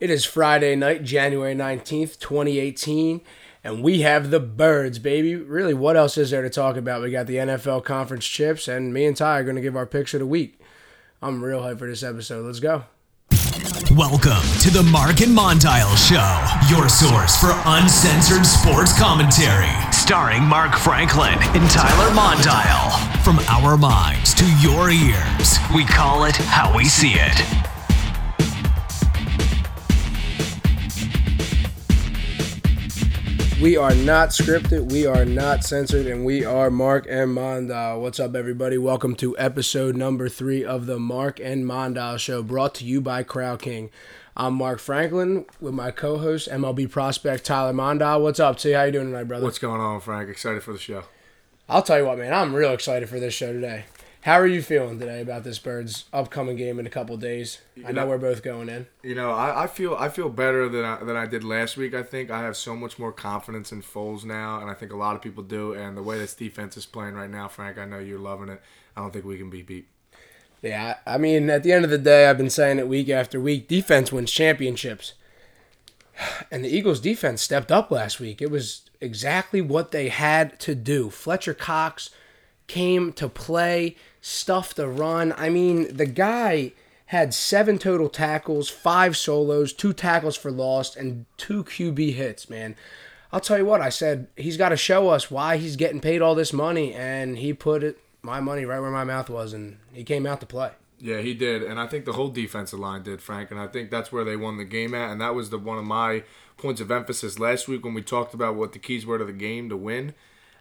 It is Friday night, January 19th, 2018, and we have the birds, baby. Really, what else is there to talk about? We got the NFL conference chips, and me and Ty are going to give our picks of the week. I'm real hyped for this episode. Let's go. Welcome to the Mark and Mondile Show, your source for uncensored sports commentary. Starring Mark Franklin and Tyler Mondile. From our minds to your ears, we call it how we see it. We are not scripted, we are not censored, and we are Mark and Mondale. What's up, everybody? Welcome to episode number three of the Mark and Mondale Show, brought to you by Crow King. I'm Mark Franklin with my co-host, MLB prospect Tyler Mondale. What's up, T? How you doing tonight, brother? What's going on, Frank? Excited for the show. I'll tell you what, man. I'm real excited for this show today. How are you feeling today about this Birds upcoming game in a couple days? I know know- we're both going in. You know, I, I feel I feel better than I, than I did last week. I think I have so much more confidence in Foles now, and I think a lot of people do. And the way this defense is playing right now, Frank, I know you're loving it. I don't think we can be beat. Yeah, I mean, at the end of the day, I've been saying it week after week. Defense wins championships. And the Eagles' defense stepped up last week. It was exactly what they had to do. Fletcher Cox came to play, stuffed the run. I mean, the guy had seven total tackles, five solos, two tackles for loss, and two QB hits, man. I'll tell you what, I said he's got to show us why he's getting paid all this money, and he put it my money right where my mouth was, and he came out to play. Yeah, he did, and I think the whole defensive line did, Frank, and I think that's where they won the game at, and that was the one of my points of emphasis last week when we talked about what the keys were to the game to win,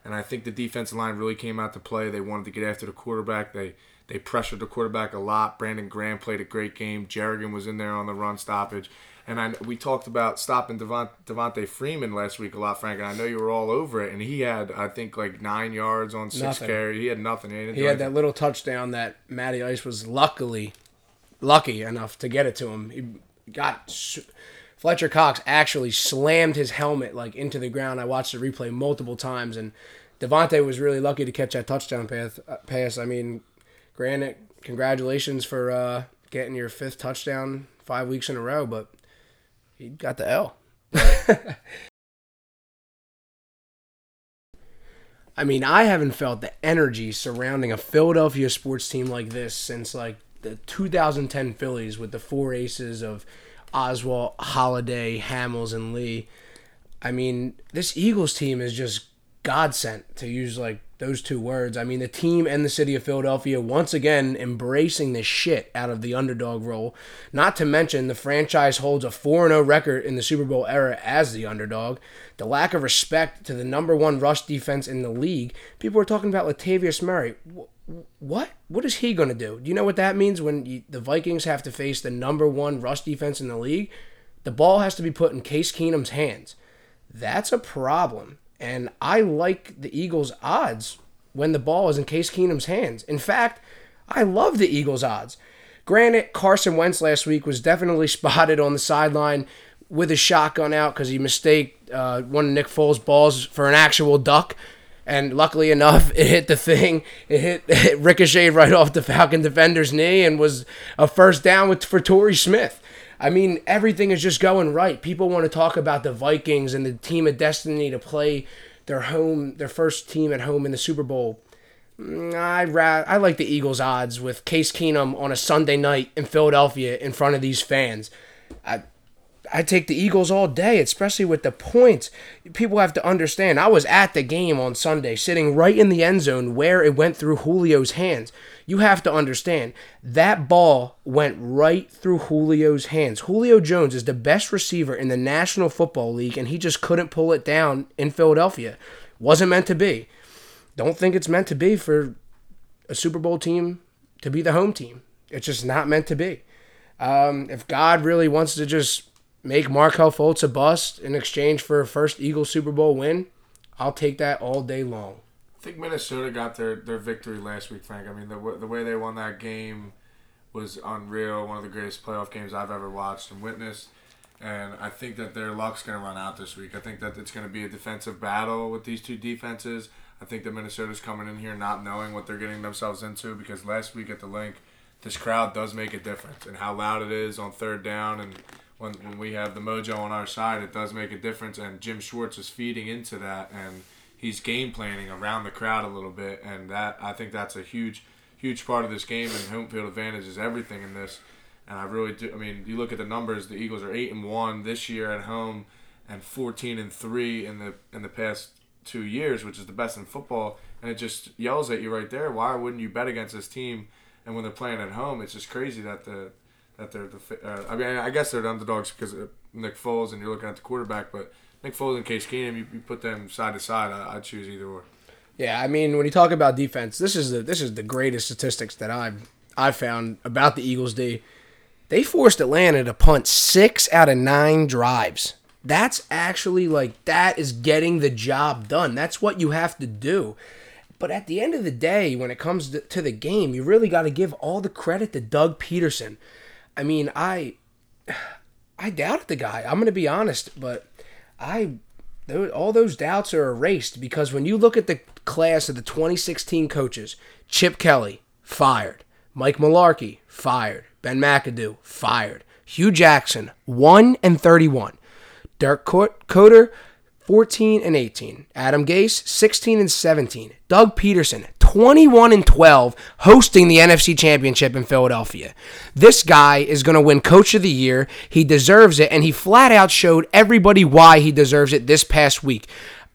and I think the defensive line really came out to play. They wanted to get after the quarterback. They they pressured the quarterback a lot. Brandon Graham played a great game. Jernigan was in there on the run stoppage. And I, we talked about stopping Devont, Devonta Freeman last week a lot, Frank. And I know you were all over it. And he had, I think, like nine yards on six Nothing. carries. He had nothing. He, He had that little touchdown that Matty Ice was luckily lucky enough to get it to him. He got Fletcher Cox actually slammed his helmet like into the ground. I watched the replay multiple times, and Devonta was really lucky to catch that touchdown pass. uh, Pass. I mean, granted, congratulations for uh, getting your fifth touchdown five weeks in a row, but he got the L. I mean, I haven't felt the energy surrounding a Philadelphia sports team like this since like the 2010 Phillies with the four aces of Oswalt, Halladay, Hamels, and Lee. I mean, this Eagles team is just God sent to use like those two words. I mean, the team and the city of Philadelphia once again embracing the shit out of the underdog role. Not to mention the franchise holds a 4 0 record in the Super Bowl era as the underdog. The lack of respect to the number one rush defense in the league. People were talking about Latavius Murray. Wh- What? What is he going to do? Do you know what that means when you, the Vikings have to face the number one rush defense in the league? The ball has to be put in Case Keenum's hands. That's a problem. And I like the Eagles' odds when the ball is in Case Keenum's hands. In fact, I love the Eagles' odds. Granted, Carson Wentz last week was definitely spotted on the sideline with his shotgun out because he mistaked uh, one of Nick Foles' balls for an actual duck. And luckily enough, it hit the thing. It hit it ricocheted right off the Falcon defender's knee and was a first down with, for Torrey Smith. I mean, everything is just going right. People want to talk about the Vikings and the team of destiny to play their home, their first team at home in the Super Bowl. Mm, I ra- I like the Eagles' odds with Case Keenum on a Sunday night in Philadelphia in front of these fans. I I take the Eagles all day, especially with the points. People have to understand. I was at the game on Sunday, sitting right in the end zone where it went through Julio's hands. You have to understand that ball went right through Julio's hands. Julio Jones is the best receiver in the National Football League, and he just couldn't pull it down in Philadelphia. Wasn't meant to be. Don't think it's meant to be for a Super Bowl team to be the home team. It's just not meant to be. Um, if God really wants to just make Markelle Fultz a bust in exchange for a first Eagles Super Bowl win, I'll take that all day long. I think Minnesota got their, their victory last week, Frank. I mean, the, the way they won that game was unreal. One of the greatest playoff games I've ever watched and witnessed. And I think that their luck's going to run out this week. I think that it's going to be a defensive battle with these two defenses. I think that Minnesota's coming in here not knowing what they're getting themselves into because last week at the link, this crowd does make a difference and how loud it is on third down and when, when we have the mojo on our side, it does make a difference. And Jim Schwartz is feeding into that, and he's game planning around the crowd a little bit, and that I think that's a huge, huge part of this game. And home field advantage is everything in this. And I really do. I mean, you look at the numbers. The Eagles are eight and one this year at home, and fourteen and three in the in the past two years, which is the best in football. And it just yells at you right there. Why wouldn't you bet against this team? And when they're playing at home, it's just crazy that the that they're the. Uh, I mean, I guess they're the underdogs because of Nick Foles, and you're looking at the quarterback. But Nick Foles and Case Keenum, you, you put them side to side. I, I'd choose either or. Yeah, I mean, when you talk about defense, this is the this is the greatest statistics that I've I've found about the Eagles. D. They forced Atlanta to punt six out of nine drives. That's actually like that is getting the job done. That's what you have to do. But at the end of the day, when it comes to the game, you really got to give all the credit to Doug Pederson. I mean, I I doubted the guy. I'm going to be honest, but I all those doubts are erased because when you look at the class of the 2016 coaches, Chip Kelly fired, Mike Mularkey fired, Ben McAdoo fired, Hue Jackson 1 and 31, Dirk Koetter 14 and 18. Adam Gase, 16 and 17. Doug Pederson, 21 and 12, hosting the NFC Championship in Philadelphia. This guy is going to win Coach of the Year. He deserves it, and he flat out showed everybody why he deserves it this past week.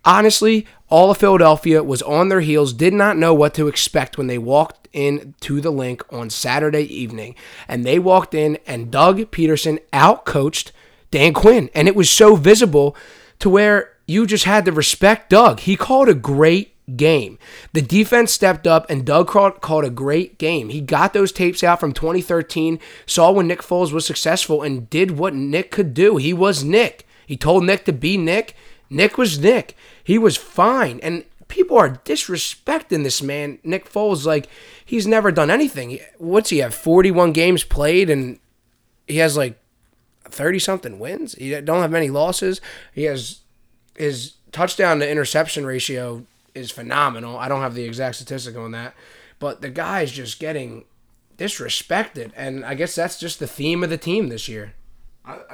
Honestly, all of Philadelphia was on their heels, did not know what to expect when they walked in to the link on Saturday evening. And they walked in, and Doug Pederson outcoached Dan Quinn. And it was so visible to where you just had to respect Doug. He called a great game. The defense stepped up and Doug called, a great game. He got those tapes out from 2013, saw when Nick Foles was successful and did what Nick could do. He was Nick. He told Nick to be Nick. Nick was Nick. He was fine. And people are disrespecting this man, Nick Foles, like he's never done anything. What's he have? 41 games played and he has like 30 something wins. He don't have many losses. He has his touchdown to interception ratio is phenomenal. I don't have the exact statistic on that, but the guy is just getting disrespected, and I guess that's just the theme of the team this year.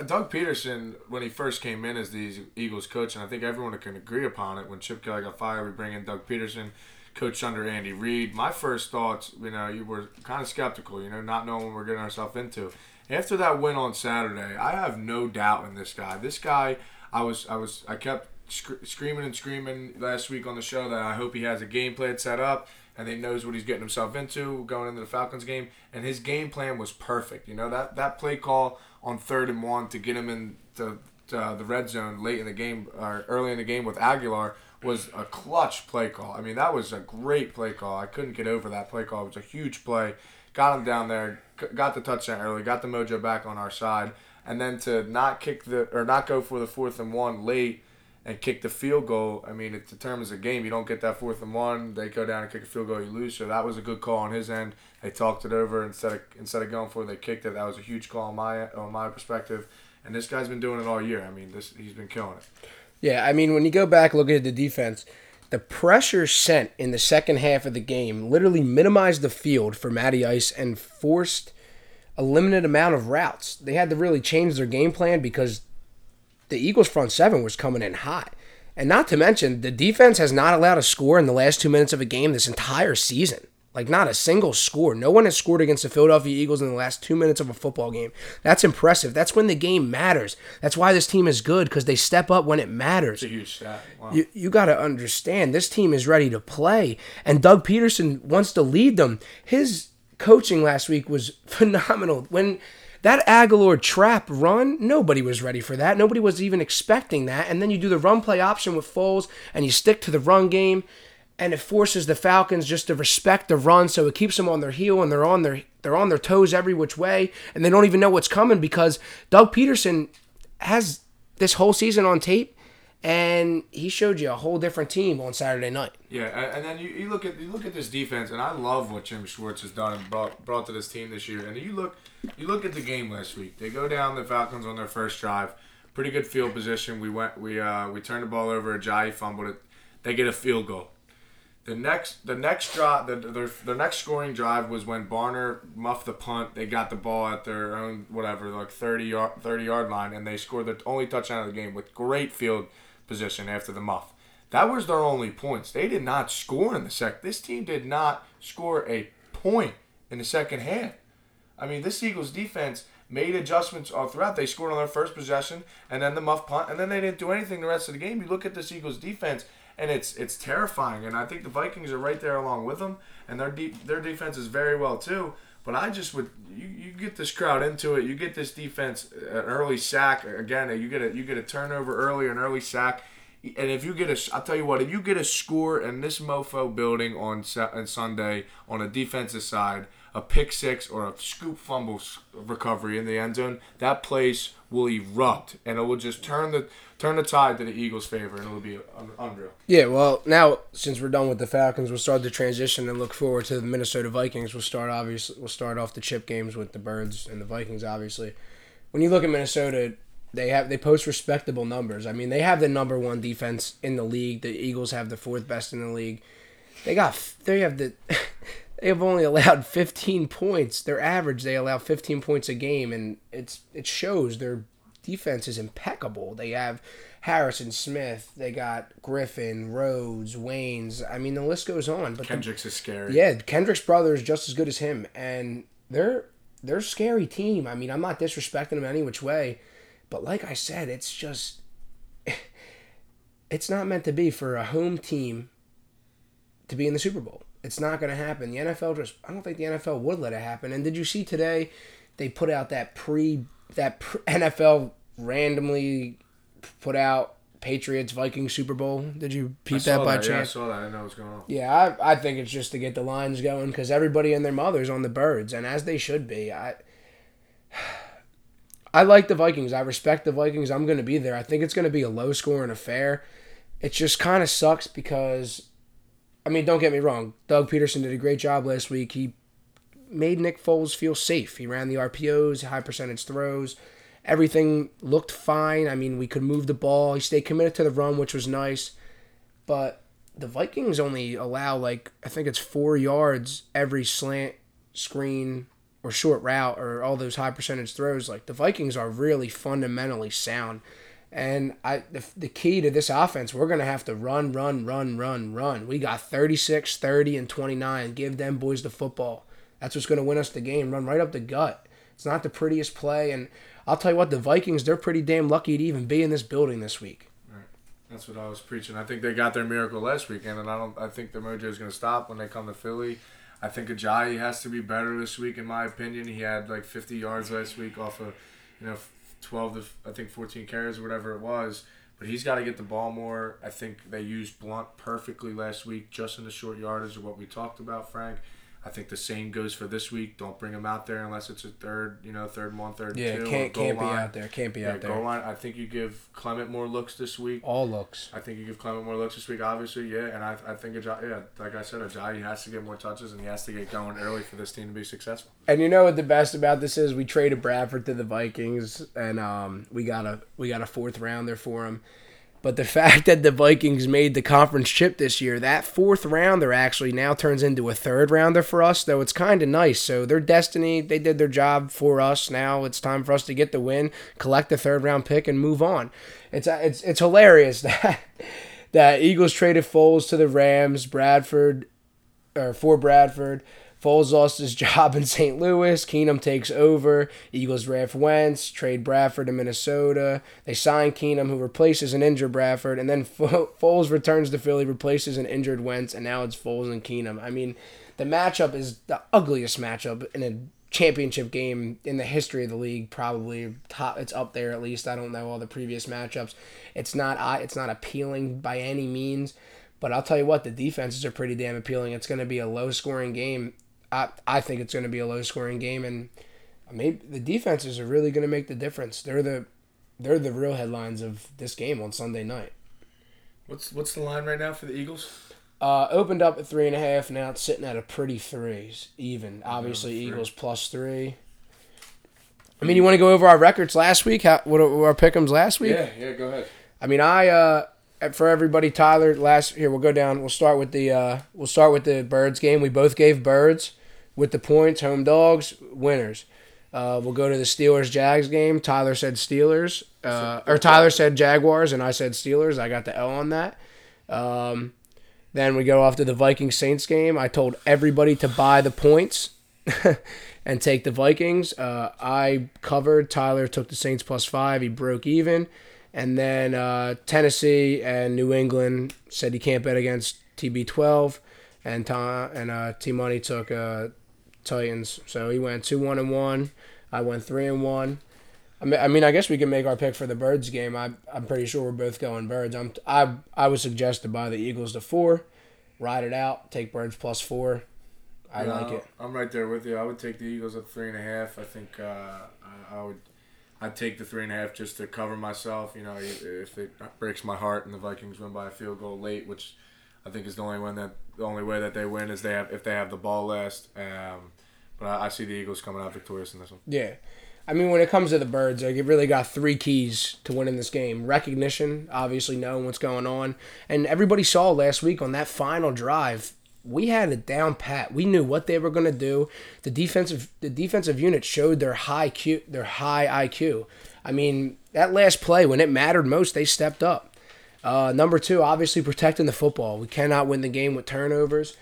Doug Pederson, when he first came in as the Eagles coach, and I think everyone can agree upon it. When Chip Kelly got fired, we bring in Doug Pederson, coach under Andy Reid. My first thoughts, you know, you were kind of skeptical, you know, not knowing what we're getting ourselves into. After that win on Saturday, I have no doubt in this guy. This guy, I was, I was, I kept sc- screaming and screaming last week on the show that I hope he has a game plan set up and he knows what he's getting himself into going into the Falcons game. And his game plan was perfect. You know that that play call on third and one to get him into uh, the red zone late in the game or early in the game with Agholor was a clutch play call. I mean, that was a great play call. I couldn't get over that play call. It was a huge play. Got him down there, got the touchdown early, got the mojo back on our side, and then to not kick the or not go for the fourth and one late and kick the field goal, I mean, it determines the game. You don't get that fourth and one, they go down and kick a field goal, you lose. So that was a good call on his end. They talked it over instead of instead of going for it, they kicked it. That was a huge call on my on my perspective. And this guy's been doing it all year. I mean, this he's been killing it. Yeah, I mean, when you go back looking at the defense, the pressure sent in the second half of the game literally minimized the field for Matty Ice and forced a limited amount of routes. They had to really change their game plan because the Eagles' front seven was coming in hot. And not to mention, the defense has not allowed a score in the last two minutes of a game this entire season. Like, not a single score. No one has scored against the Philadelphia Eagles in the last two minutes of a football game. That's impressive. That's when the game matters. That's why this team is good, because they step up when it matters. It's a huge stat. Wow. You, you got to understand, this team is ready to play. And Doug Pederson wants to lead them. His coaching last week was phenomenal. When that Agholor trap run, nobody was ready for that. Nobody was even expecting that. And then you do the run play option with Foles and you stick to the run game and it forces the Falcons just to respect the run so it keeps them on their heel and they're on their they're on their toes every which way and they don't even know what's coming because Doug Pederson has this whole season on tape and he showed you a whole different team on Saturday night. Yeah, and then you, you look at you look at this defense, and I love what Jim Schwartz has done and brought brought to this team this year. And you look you look at the game last week. They go down the Falcons on their first drive, pretty good field position. We went we uh we turned the ball over. Ajayi fumbled it. They get a field goal. The next, the next drive, the, their, their next scoring drive was when Barner muffed the punt. They got the ball at their own whatever, like thirty yard, thirty yard line, and they scored the only touchdown of the game with great field position after the muff. That was their only points. They did not score in the sec. This team did not score a point in the second half. I mean, this Eagles defense made adjustments all throughout. They scored on their first possession and then the muff punt, and then they didn't do anything the rest of the game. You look at this Eagles defense, and it's it's terrifying. And I think the Vikings are right there along with them, and their deep their defense is very well too. But I just would you, you get this crowd into it. You get this defense uh, an early sack again. You get a you get a turnover early, an early sack. And if you get a, I'll tell you what, if you get a score in this mofo building on on Sunday on a defensive side, a pick six or a scoop fumble recovery in the end zone, that place will erupt and it will just turn the turn the tide to the Eagles' favor and it'll be unreal. Yeah, well, now since we're done with the Falcons, we'll start the transition and look forward to the Minnesota Vikings. We'll start obviously we'll start off the chip games with the Birds and the Vikings. Obviously, when you look at Minnesota, they have they post respectable numbers. I mean, they have the number one defense in the league. The Eagles have the fourth best in the league. They got they have the they have only allowed 15 points. Their average, they allow 15 points a game, and it's it shows their defense is impeccable. They have Harrison Smith, they got Griffen, Rhodes, Waynes. I mean, the list goes on. But Kendricks the, is scary. Yeah, Kendricks' brother is just as good as him, and they're they're a scary team. I mean, I'm not disrespecting them any which way, but like I said, it's just it's not meant to be for a home team to be in the Super Bowl. It's not going to happen. The NFL just I don't think the NFL would let it happen. And did you see today they put out that pre that pre, NFL randomly put out Patriots Vikings Super Bowl. Did you peep that by that. chance? Yeah, I saw that. I know what's going on. Yeah, I, I think it's just to get the lines going because everybody and their mothers on the birds, and as they should be. I I like the Vikings. I respect the Vikings. I'm going to be there. I think it's going to be a low scoring affair. It just kind of sucks because I mean, don't get me wrong. Doug Pederson did a great job last week. He made Nick Foles feel safe. He ran the RPOs, high percentage throws. Everything looked fine. I mean, we could move the ball. He stayed committed to the run, which was nice. But the Vikings only allow, like, I think it's four yards every slant, screen, or short route, or all those high percentage throws. Like, the Vikings are really fundamentally sound. And I the, the key to this offense, we're going to have to run, run, run, run, run. We got 36, 30, and 29. Give them boys the football. That's what's going to win us the game. Run right up the gut. It's not the prettiest play. And I'll tell you what, the Vikings, they're pretty damn lucky to even be in this building this week. Right. That's what I was preaching. I think they got their miracle last weekend, and I don't. I think the mojo is going to stop when they come to Philly. I think Ajayi has to be better this week, in my opinion. He had like 50 yards last week off of, you know, 12 to I think 14 carries or whatever it was. But he's got to get the ball more. I think they used Blount perfectly last week, just in the short yardage of what we talked about, Frank. I think the same goes for this week. Don't bring him out there unless it's a third, you know, third one, third yeah, two. can't can't line. be out there. Can't be yeah, out there. Goal line. I think you give Clement more looks this week. All looks. I think you give Clement more looks this week. Obviously, yeah, and I, I think Ajayi, yeah, like I said, Ajayi has to get more touches and he has to get going early for this team to be successful. And you know what the best about this is? We traded Bradford to the Vikings, and um, we got a we got a fourth rounder for him. But the fact that the Vikings made the conference chip this year, that fourth rounder actually now turns into a third rounder for us, though it's kind of nice. So their destiny, they did their job for us. Now it's time for us to get the win, collect the third round pick, and move on. It's uh, it's it's hilarious that that Eagles traded Foles to the Rams, Bradford, or for Bradford. Foles lost his job in St. Louis. Keenum takes over. Eagles draft Wentz, trade Bradford to Minnesota. They sign Keenum, who replaces an injured Bradford, and then Foles returns to Philly, replaces an injured Wentz, and now it's Foles and Keenum. I mean, the matchup is the ugliest matchup in a championship game in the history of the league. Probably top. It's up there at least. I don't know all the previous matchups. It's not. It's not appealing by any means. But I'll tell you what, the defenses are pretty damn appealing. It's going to be a low scoring game. I, I think it's going to be a low scoring game, and maybe the defenses are really going to make the difference. They're the they're the real headlines of this game on Sunday night. What's what's the line right now for the Eagles? Uh, opened up at three and a half. Now it's sitting at a pretty threes, even. Obviously, three. Eagles plus three. I mean, you want to go over our records last week? How what were our pickums last week? Yeah, yeah. Go ahead. I mean, I uh, uh, for everybody, Tyler. Last here, we'll go down. We'll start with the uh, we'll start with the birds game. We both gave birds with the points. Home dogs winners. Uh, we'll go to the Steelers Jags game. Tyler said Steelers, uh, or Tyler said Jaguars, and I said Steelers. I got the L on that. Um, then we go off to the Vikings Saints game. I told everybody to buy the points and take the Vikings. Uh, I covered. Tyler took the Saints plus five. He broke even. And then uh, Tennessee and New England said you can't bet against TB12. And Tom, and uh, T Money took uh, Titans. So he went two one and one. I went three and one. I mean, I mean, I guess we can make our pick for the Birds game. I, I'm pretty sure we're both going Birds. I'm, I, I would suggest to buy the Eagles to four, ride it out, take Birds plus four. I Yeah, like it. I'm right there with you. I would take the Eagles at three and a half. I think uh, I, I would. I'd take the three and a half just to cover myself. You know, if it breaks my heart and the Vikings win by a field goal late, which I think is the only one that the only way that they win is they have if they have the ball last. Um, but I, I see the Eagles coming out victorious in this one. Yeah. I mean, when it comes to the Birds, like, it really got three keys to winning this game. Recognition, obviously knowing what's going on. And everybody saw last week on that final drive, we had a down pat. We knew what they were going to do. The defensive the defensive unit showed their high Q, their high IQ. I mean, that last play when it mattered most, they stepped up. Uh, number two, obviously protecting the football. We cannot win the game with turnovers.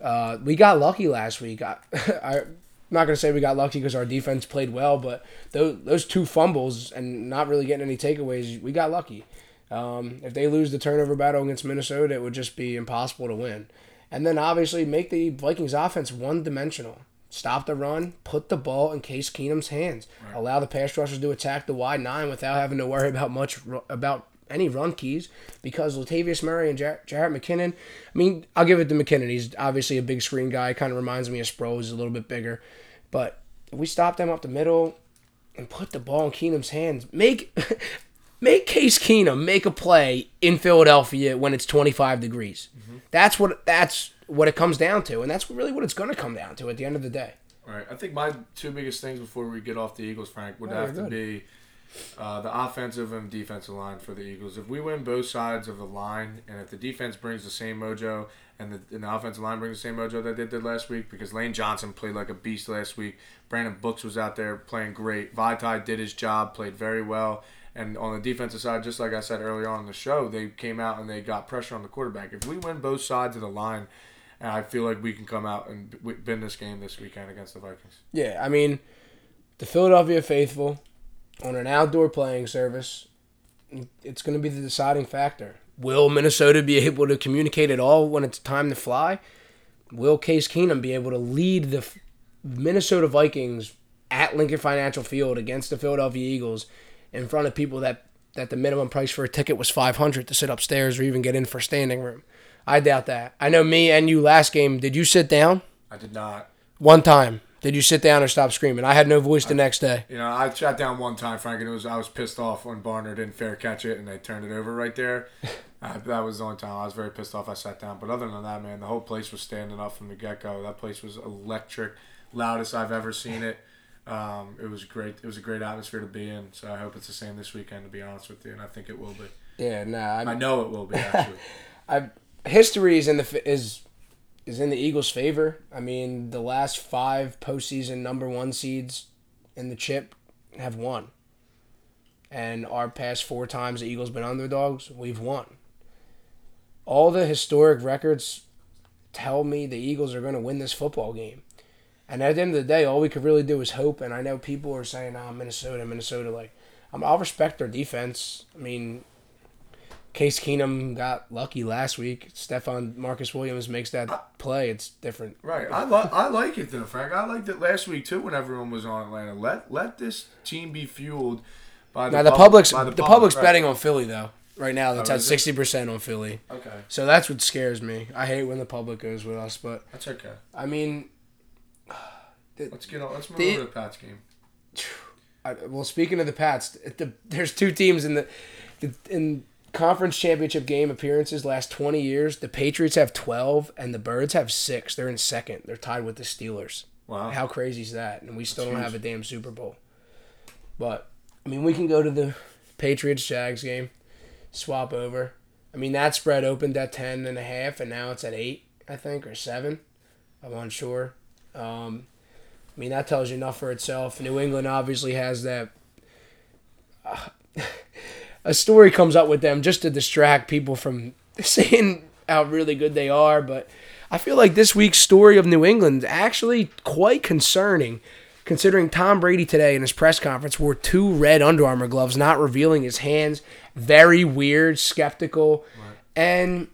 Uh, we got lucky last week. I, I'm not going to say we got lucky because our defense played well, but those, those two fumbles and not really getting any takeaways, we got lucky. Um, if they lose the turnover battle against Minnesota, it would just be impossible to win. And then obviously make the Vikings offense one dimensional. Stop the run, put the ball in Case Keenum's hands. Allow the pass rushers to attack the wide nine without having to worry about much about any run keys because Latavius Murray and Jar- Jarrett McKinnon. I mean, I'll give it to McKinnon. He's obviously a big screen guy. Kind of reminds me of Sproles. He's a little bit bigger, but if we stop them up the middle and put the ball in Keenum's hands, make make Case Keenum make a play in Philadelphia when it's 25 degrees. Mm-hmm. That's what that's what it comes down to, and that's really what it's going to come down to at the end of the day. All right. I think my two biggest things before we get off the Eagles, Frank, would Oh, have to good. be uh, the offensive and defensive line for the Eagles. If we win both sides of the line, and if the defense brings the same mojo and the, and the offensive line brings the same mojo that they did last week, because Lane Johnson played like a beast last week. Brandon Brooks was out there playing great. Vaitai did his job, played very well. And on the defensive side, just like I said earlier on the show, they came out and they got pressure on the quarterback. If we win both sides of the line, I feel like we can come out and win this game this weekend against the Vikings. Yeah, I mean, the Philadelphia faithful on an outdoor playing service, it's going to be the deciding factor. Will Minnesota be able to communicate at all when it's time to fly? Will Case Keenum be able to lead the Minnesota Vikings at Lincoln Financial Field against the Philadelphia Eagles in front of people that that the minimum price for a ticket was 500 to sit upstairs or even get in for standing room? I doubt that. I know me and you last game, did you sit down? I did not. One time. Did you sit down or stop screaming? I had no voice the next day. You know, I sat down one time, Frank, and it was I was pissed off when Barner didn't fair catch it and they turned it over right there. uh, that was the only time I was very pissed off. I sat down, but other than that, man, the whole place was standing up from the get go. That place was electric, loudest I've ever seen it. Um, it was great. It was a great atmosphere to be in. So I hope it's the same this weekend. To be honest with you, and I think it will be. Yeah, nah. I I, know it will be actually. I, history is in the is is in the Eagles' favor. I mean, the last five postseason number one seeds in the chip have won, and our past four times the Eagles been underdogs, we've won. All the historic records tell me the Eagles are going to win this football game. And at the end of the day, all we could really do is hope. And I know people are saying, "Ah, Minnesota, Minnesota." Like, I'm, I'll respect their defense. I mean, Case Keenum got lucky last week. Stefan Marcus Williams makes that play. It's different. Right. I like I like it though, Frank. I liked it last week too when everyone was on Atlanta. Let let this team be fueled by the Now the pub- public's the, public, public's right. betting on Philly though. Right now, that's Oh, at sixty percent on Philly. Okay. So that's what scares me. I hate when the public goes with us, but That's okay. I mean, Let's get on let's move The- over to the Pats game. I, well, speaking of the Pats, the, there's two teams in the, the in conference championship game appearances last 20 years. The Patriots have 12 and the Birds have six. They're in second. They're tied with the Steelers. Wow. How crazy is that? And we still That's don't huge. have a damn Super Bowl. But I mean, we can go to the Patriots Jags game, swap over. I mean, that spread opened at 10 and a half, and now it's at 8, I think, or 7. I'm unsure. Um, I mean, that tells you enough for itself. New England obviously has that. Uh, a story comes up with them just to distract people from seeing how really good they are, but I feel like this week's story of New England is actually quite concerning considering Tom Brady today in his press conference wore two red Under Armour gloves, not revealing his hands. Very weird, skeptical. Right. And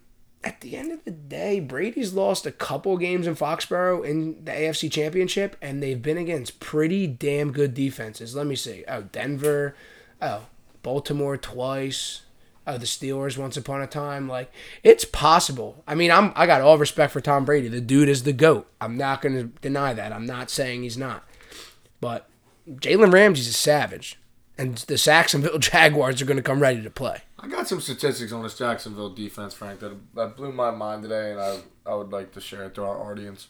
at the end of the day, Brady's lost a couple games in Foxborough in the AFC Championship, and they've been against pretty damn good defenses. Let me see. Oh, Denver. Oh, Baltimore twice. Oh, the Steelers once upon a time. Like it's possible. I mean, I'm I got all respect for Tom Brady. The dude is the goat. I'm not going to deny that. I'm not saying he's not. But Jalen Ramsey's a savage, and the Jacksonville Jaguars are going to come ready to play. I got some statistics on this Jacksonville defense, Frank, that, that blew my mind today, and I I would like to share it to our audience.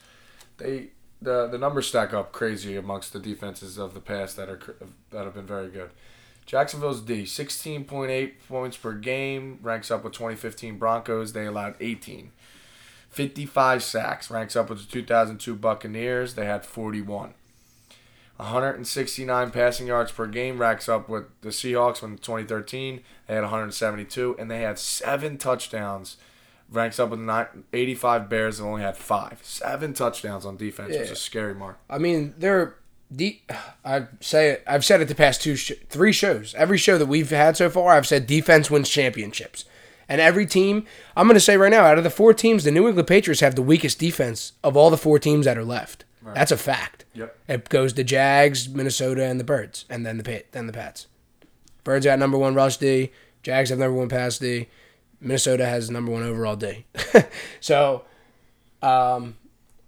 They the the numbers stack up crazy amongst the defenses of the past that are that have been very good. Jacksonville's D, 16.8 points per game, ranks up with 2015 Broncos. They allowed 18. 55 sacks, ranks up with the 2002 Buccaneers. They had 41. 169 passing yards per game racks up with the Seahawks when 2013 they had 172 and they had seven touchdowns ranks up with 85 Bears and only had five seven touchdowns on defense yeah. which is a scary mark I mean they're I say it I've said it the past two sh- three shows every show that we've had so far I've said defense wins championships and every team I'm going to say right now out of the four teams the New England Patriots have the weakest defense of all the four teams that are left Right. That's a fact. Yep. It goes to Jags, Minnesota, and the Birds, and then the Pit, then the Pats. Birds got number one rush D. Jags have number one pass D. Minnesota has number one overall D. so, um,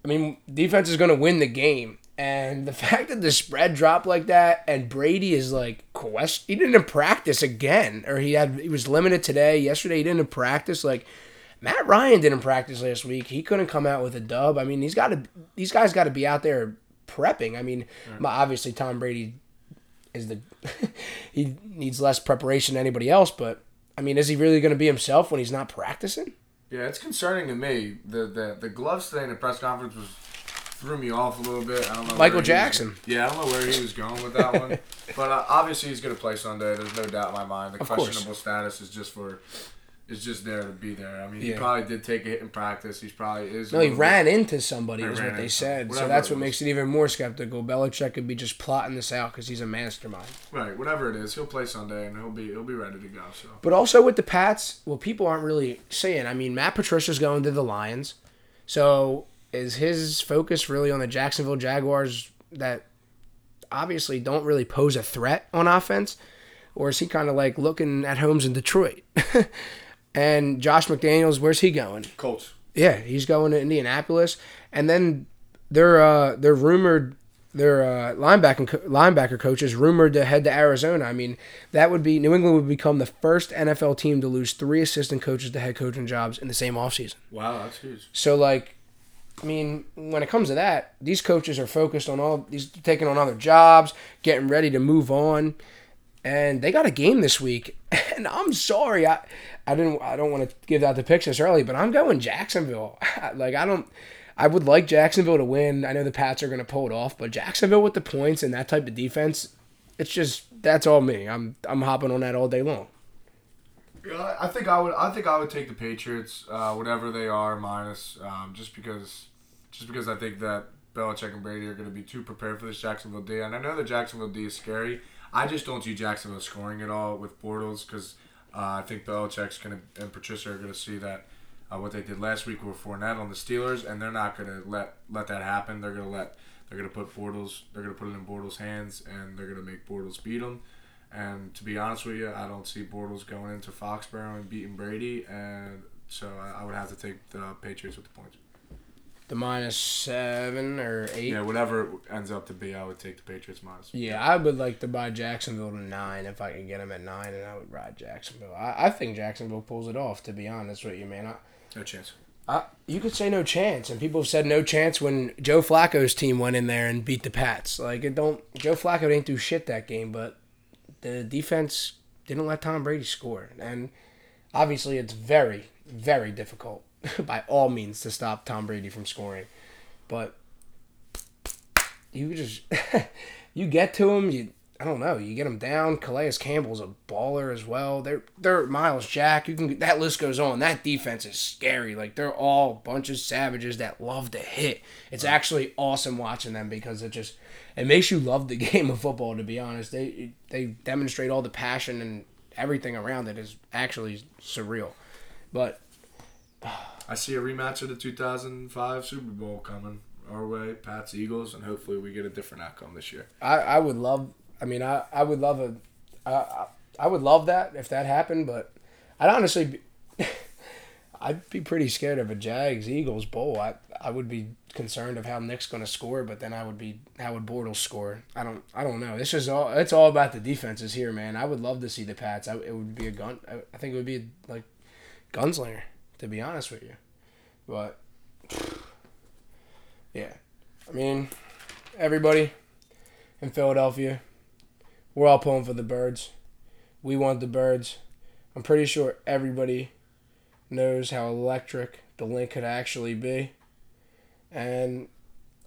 I mean, defense is going to win the game. And the fact that the spread dropped like that, and Brady is like question, he didn't practice again, or he had he was limited today. Yesterday he didn't practice. Like Matt Ryan didn't practice last week. He couldn't come out with a dub. I mean, he's got to. These guys got to be out there prepping. I mean, right. obviously Tom Brady is the he needs less preparation than anybody else, but I mean, is he really going to be himself when he's not practicing? Yeah, it's concerning to me. The the the gloves today in the press conference was threw me off a little bit. I don't know. Michael Jackson. Was, yeah, I don't know where he was going with that one, but uh, obviously he's going to play Sunday. There's no doubt in my mind. The of questionable course. status is just for is just there to be there. I mean, yeah. he probably did take a hit in practice. He's probably is. No, he ran bit, into somebody, is what they said. So that's what makes it even more skeptical. Belichick could be just plotting this out because he's a mastermind. Right, whatever it is, he'll play Sunday and he'll be he'll be ready to go. So. But also with the Pats, well, people aren't really saying. I mean, Matt Patricia's going to the Lions, so is his focus really on the Jacksonville Jaguars that obviously don't really pose a threat on offense, or is he kind of like looking at homes in Detroit? And Josh McDaniels, where's he going? Colts. Yeah, he's going to Indianapolis. And then they're uh, they're rumored their uh, linebacker linebacker coach is rumored to head to Arizona. I mean, that would be New England would become the first NFL team to lose three assistant coaches to head coaching jobs in the same offseason. Wow, that's huge. So like, I mean, when it comes to that, these coaches are focused on all these taking on other jobs, getting ready to move on, and they got a game this week. And I'm sorry, I I didn't I don't want to give out the picks this early, but I'm going Jacksonville. like I don't I would like Jacksonville to win. I know the Pats are going to pull it off, but Jacksonville with the points and that type of defense, it's just that's all me. I'm I'm hopping on that all day long. I think I would. I think I would take the Patriots, uh, whatever they are, minus, um, just because, just because I think that Belichick and Brady are going to be too prepared for this Jacksonville D. And I know the Jacksonville D is scary. I just don't see Jacksonville scoring at all with Bortles because uh, I think Belichick's gonna and Patricia are gonna see that uh, what they did last week with Fournette on the Steelers, and they're not gonna let let that happen. They're gonna let they're gonna put Bortles they're gonna put it in Bortles' hands, and they're gonna make Bortles beat them. And to be honest with you, I don't see Bortles going into Foxborough and beating Brady, and so I, I would have to take the Patriots with the points the minus seven or eight. Yeah, whatever it ends up to be, I would take the Patriots minus. Yeah, I would like to buy Jacksonville to nine if I could get them at nine, and I would ride Jacksonville. I, I think Jacksonville pulls it off. To be honest with you, man. I, no chance. I, you could say no chance, and people have said no chance when Joe Flacco's team went in there and beat the Pats. Like it don't. Joe Flacco didn't do shit that game, but the defense didn't let Tom Brady score, and Obviously, it's very, very difficult by all means to stop Tom Brady from scoring, but you just you get to him. You I don't know. You get them down. Calais Campbell's a baller as well. They're they're Myles Jack. You can that list goes on. That defense is scary. Like they're all a bunch of savages that love to hit. It's actually awesome watching them because it just it makes you love the game of football. To be honest, they they demonstrate all the passion and everything around it is actually surreal. But I see a rematch of the 2005 Super Bowl coming our way, Pats Eagles, and hopefully we get a different outcome this year. I, I would love. I mean, I, I would love a. I, I would love that if that happened, but I'd honestly. Be, I'd be pretty scared of a Jags Eagles bowl. I I would be concerned of how Nick's going to score, but then I would be how would Bortles score. I don't I don't know. It's just all it's all about the defenses here, man. I would love to see the Pats. I, it would be a gun. I, I think it would be like gunslinger to be honest with you, but yeah, I mean everybody in Philadelphia, we're all pulling for the birds. We want the birds. I'm pretty sure everybody knows how electric the link could actually be. And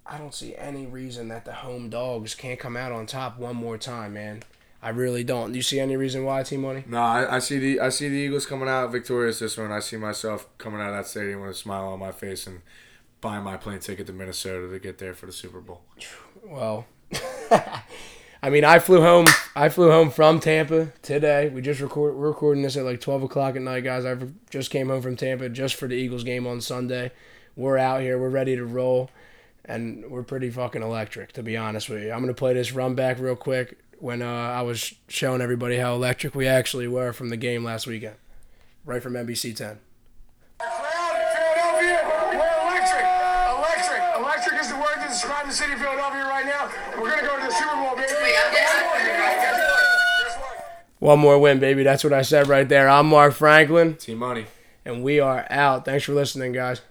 I don't see any reason that the home dogs can't come out on top one more time, man. I really don't. Do you see any reason why, T Money? No, I, I see the I see the Eagles coming out victorious this one. I see myself coming out of that stadium with a smile on my face and buying my plane ticket to Minnesota to get there for the Super Bowl. Well, I mean, I flew home. I flew home from Tampa today. We just record. We're recording this at like twelve o'clock at night, guys. I just came home from Tampa just for the Eagles game on Sunday. We're out here. We're ready to roll, and we're pretty fucking electric, to be honest with you. I'm gonna play this run back real quick when uh, I was showing everybody how electric we actually were from the game last weekend, right from NBC 10. We're electric. Electric. Electric is the word to describe the city of Philadelphia right now. We're gonna go to the Super Bowl, baby. One more win, baby. That's what I said right there. I'm Mark Franklin. Team Money. And we are out. Thanks for listening, guys.